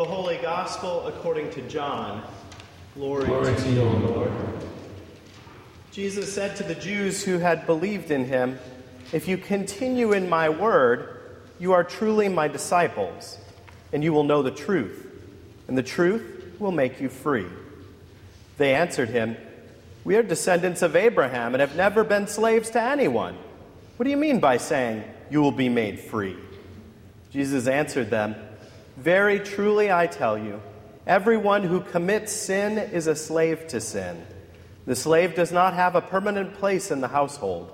The Holy Gospel according to John. Glory, Glory to you, Lord. Jesus said to the Jews who had believed in him, If you continue in my word, you are truly my disciples, and you will know the truth, and the truth will make you free. They answered him, We are descendants of Abraham and have never been slaves to anyone. What do you mean by saying, You will be made free? Jesus answered them, Very truly I tell you, everyone who commits sin is a slave to sin. The slave does not have a permanent place in the household,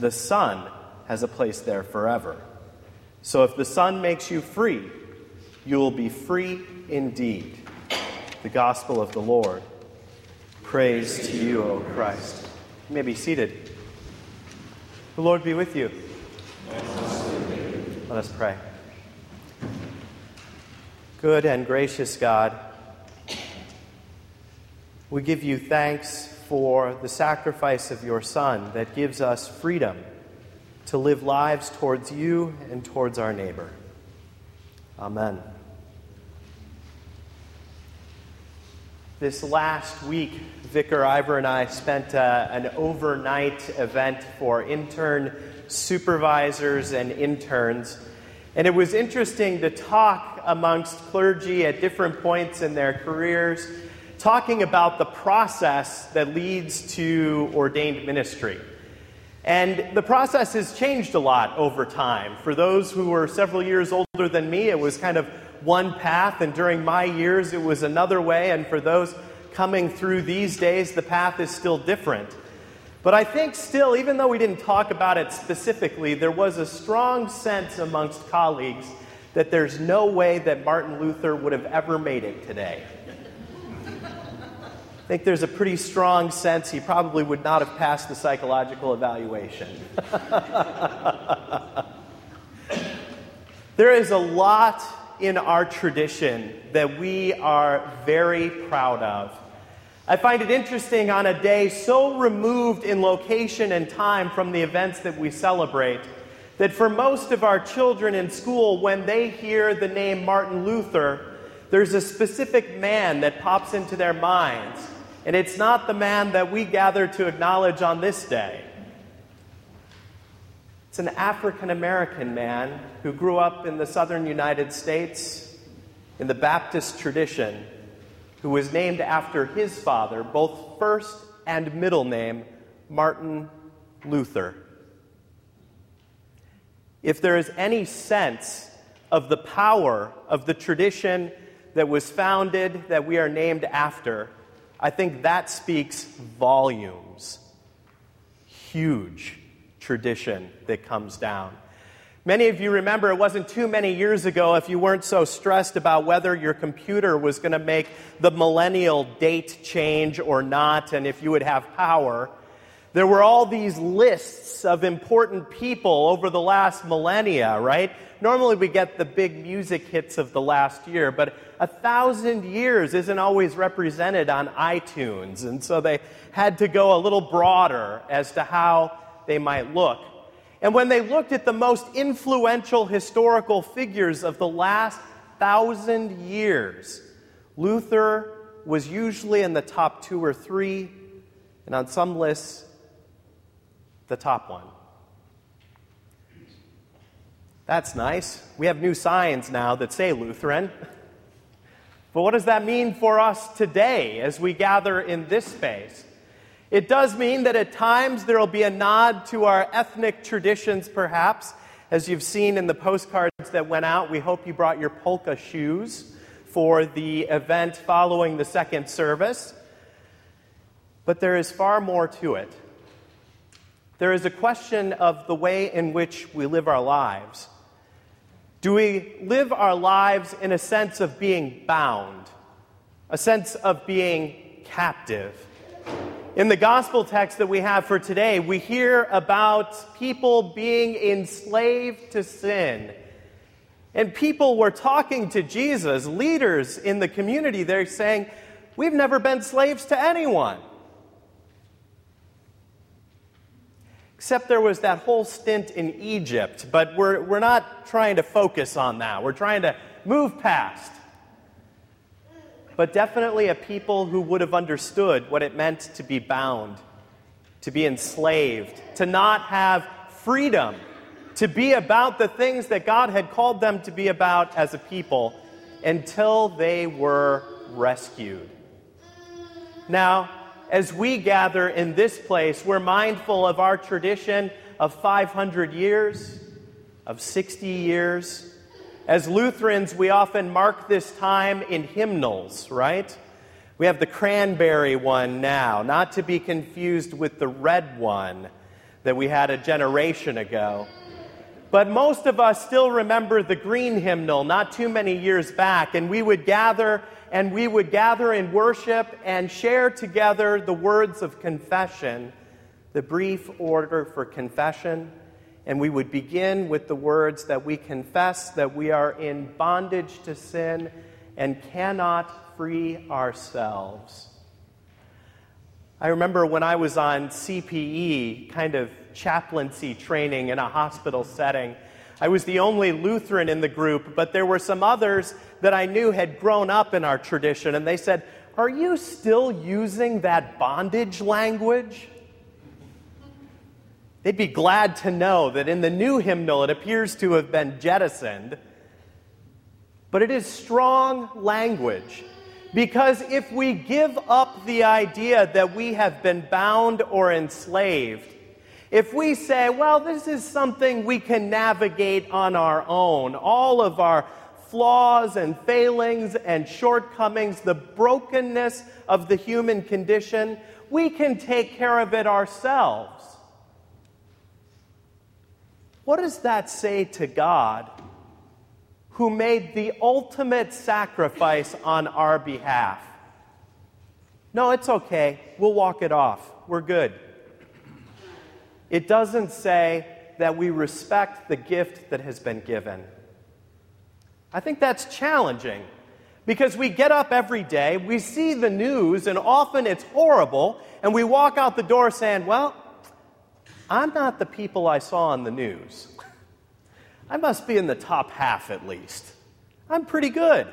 the son has a place there forever. So if the son makes you free, you will be free indeed. The gospel of the Lord. Praise to you, O Christ. You may be seated. The Lord be with you. Let us pray. Good and gracious God, we give you thanks for the sacrifice of your Son that gives us freedom to live lives towards you and towards our neighbor. Amen. This last week, Vicar Ivor and I spent uh, an overnight event for intern supervisors and interns. And it was interesting to talk amongst clergy at different points in their careers, talking about the process that leads to ordained ministry. And the process has changed a lot over time. For those who were several years older than me, it was kind of one path, and during my years, it was another way. And for those coming through these days, the path is still different. But I think still, even though we didn't talk about it specifically, there was a strong sense amongst colleagues that there's no way that Martin Luther would have ever made it today. I think there's a pretty strong sense he probably would not have passed the psychological evaluation. there is a lot in our tradition that we are very proud of. I find it interesting on a day so removed in location and time from the events that we celebrate that for most of our children in school, when they hear the name Martin Luther, there's a specific man that pops into their minds. And it's not the man that we gather to acknowledge on this day. It's an African American man who grew up in the southern United States in the Baptist tradition, who was named after his father, both first and middle name, Martin Luther. If there is any sense of the power of the tradition that was founded, that we are named after, I think that speaks volumes. Huge tradition that comes down. Many of you remember it wasn't too many years ago if you weren't so stressed about whether your computer was going to make the millennial date change or not and if you would have power. There were all these lists of important people over the last millennia, right? Normally we get the big music hits of the last year, but a thousand years isn't always represented on iTunes. And so they had to go a little broader as to how they might look. And when they looked at the most influential historical figures of the last thousand years, Luther was usually in the top two or three, and on some lists, the top one. That's nice. We have new signs now that say Lutheran. But what does that mean for us today as we gather in this space? It does mean that at times there will be a nod to our ethnic traditions, perhaps. As you've seen in the postcards that went out, we hope you brought your polka shoes for the event following the second service. But there is far more to it. There is a question of the way in which we live our lives. Do we live our lives in a sense of being bound, a sense of being captive? In the gospel text that we have for today, we hear about people being enslaved to sin. And people were talking to Jesus, leaders in the community, they're saying, We've never been slaves to anyone. Except there was that whole stint in Egypt, but we're, we're not trying to focus on that. We're trying to move past. But definitely a people who would have understood what it meant to be bound, to be enslaved, to not have freedom, to be about the things that God had called them to be about as a people until they were rescued. Now, as we gather in this place, we're mindful of our tradition of 500 years, of 60 years. As Lutherans, we often mark this time in hymnals, right? We have the cranberry one now, not to be confused with the red one that we had a generation ago. But most of us still remember the green hymnal not too many years back, and we would gather and we would gather in worship and share together the words of confession, the brief order for confession. And we would begin with the words that we confess that we are in bondage to sin and cannot free ourselves. I remember when I was on CPE, kind of chaplaincy training in a hospital setting. I was the only Lutheran in the group, but there were some others that I knew had grown up in our tradition, and they said, Are you still using that bondage language? They'd be glad to know that in the new hymnal it appears to have been jettisoned. But it is strong language. Because if we give up the idea that we have been bound or enslaved, if we say, well, this is something we can navigate on our own, all of our flaws and failings and shortcomings, the brokenness of the human condition, we can take care of it ourselves. What does that say to God, who made the ultimate sacrifice on our behalf? No, it's okay. We'll walk it off. We're good. It doesn't say that we respect the gift that has been given. I think that's challenging because we get up every day, we see the news, and often it's horrible, and we walk out the door saying, Well, I'm not the people I saw on the news. I must be in the top half at least. I'm pretty good.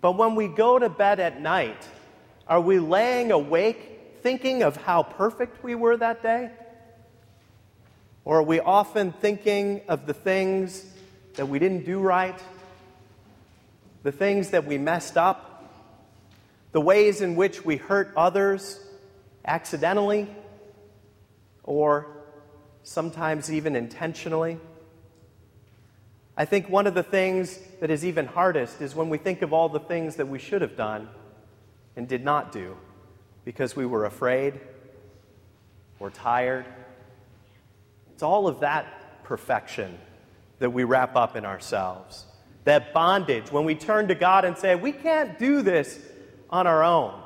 But when we go to bed at night, are we laying awake thinking of how perfect we were that day? Or are we often thinking of the things that we didn't do right, the things that we messed up, the ways in which we hurt others accidentally or sometimes even intentionally. I think one of the things that is even hardest is when we think of all the things that we should have done and did not do because we were afraid or tired. It's all of that perfection that we wrap up in ourselves. That bondage, when we turn to God and say, we can't do this on our own.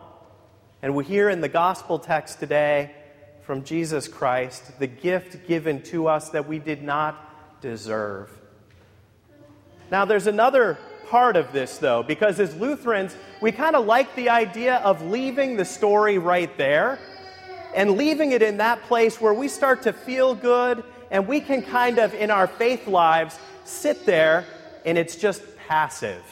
And we hear in the gospel text today from Jesus Christ the gift given to us that we did not deserve. Now, there's another part of this, though, because as Lutherans, we kind of like the idea of leaving the story right there and leaving it in that place where we start to feel good and we can kind of, in our faith lives, sit there and it's just passive.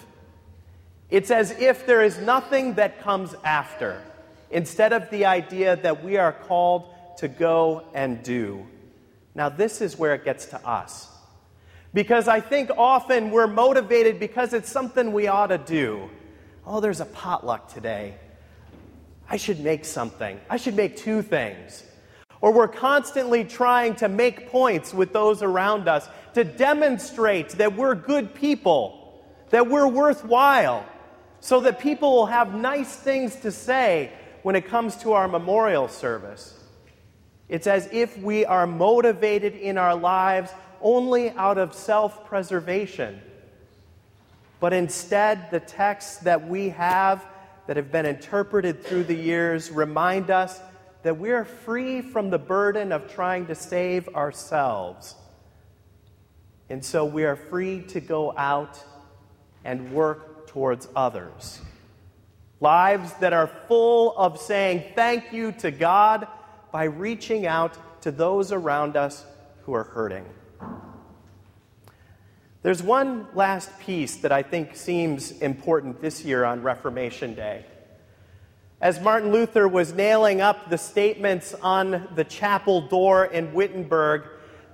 It's as if there is nothing that comes after, instead of the idea that we are called to go and do. Now, this is where it gets to us. Because I think often we're motivated because it's something we ought to do. Oh, there's a potluck today. I should make something. I should make two things. Or we're constantly trying to make points with those around us to demonstrate that we're good people, that we're worthwhile, so that people will have nice things to say when it comes to our memorial service. It's as if we are motivated in our lives only out of self preservation. But instead, the texts that we have that have been interpreted through the years remind us that we are free from the burden of trying to save ourselves. And so we are free to go out and work towards others. Lives that are full of saying thank you to God by reaching out to those around us who are hurting. There's one last piece that I think seems important this year on Reformation Day. As Martin Luther was nailing up the statements on the chapel door in Wittenberg,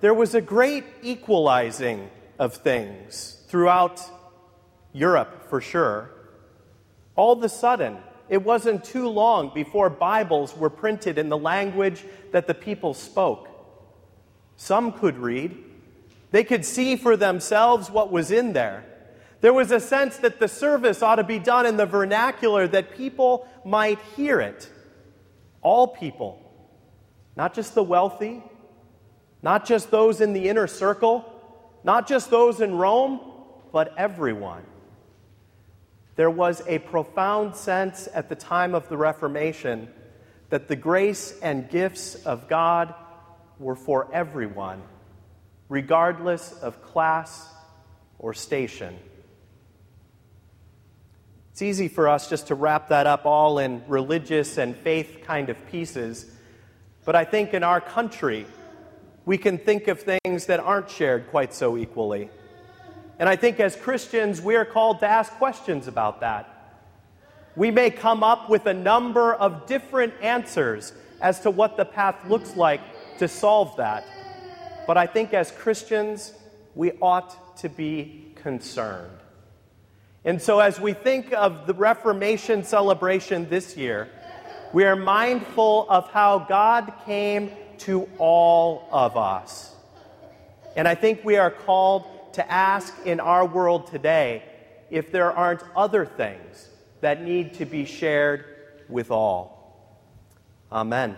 there was a great equalizing of things throughout Europe, for sure. All of a sudden, it wasn't too long before Bibles were printed in the language that the people spoke. Some could read, they could see for themselves what was in there. There was a sense that the service ought to be done in the vernacular that people might hear it. All people, not just the wealthy, not just those in the inner circle, not just those in Rome, but everyone. There was a profound sense at the time of the Reformation that the grace and gifts of God were for everyone, regardless of class or station. It's easy for us just to wrap that up all in religious and faith kind of pieces, but I think in our country, we can think of things that aren't shared quite so equally. And I think as Christians, we are called to ask questions about that. We may come up with a number of different answers as to what the path looks like to solve that. But I think as Christians, we ought to be concerned. And so, as we think of the Reformation celebration this year, we are mindful of how God came to all of us. And I think we are called to ask in our world today if there aren't other things that need to be shared with all. Amen.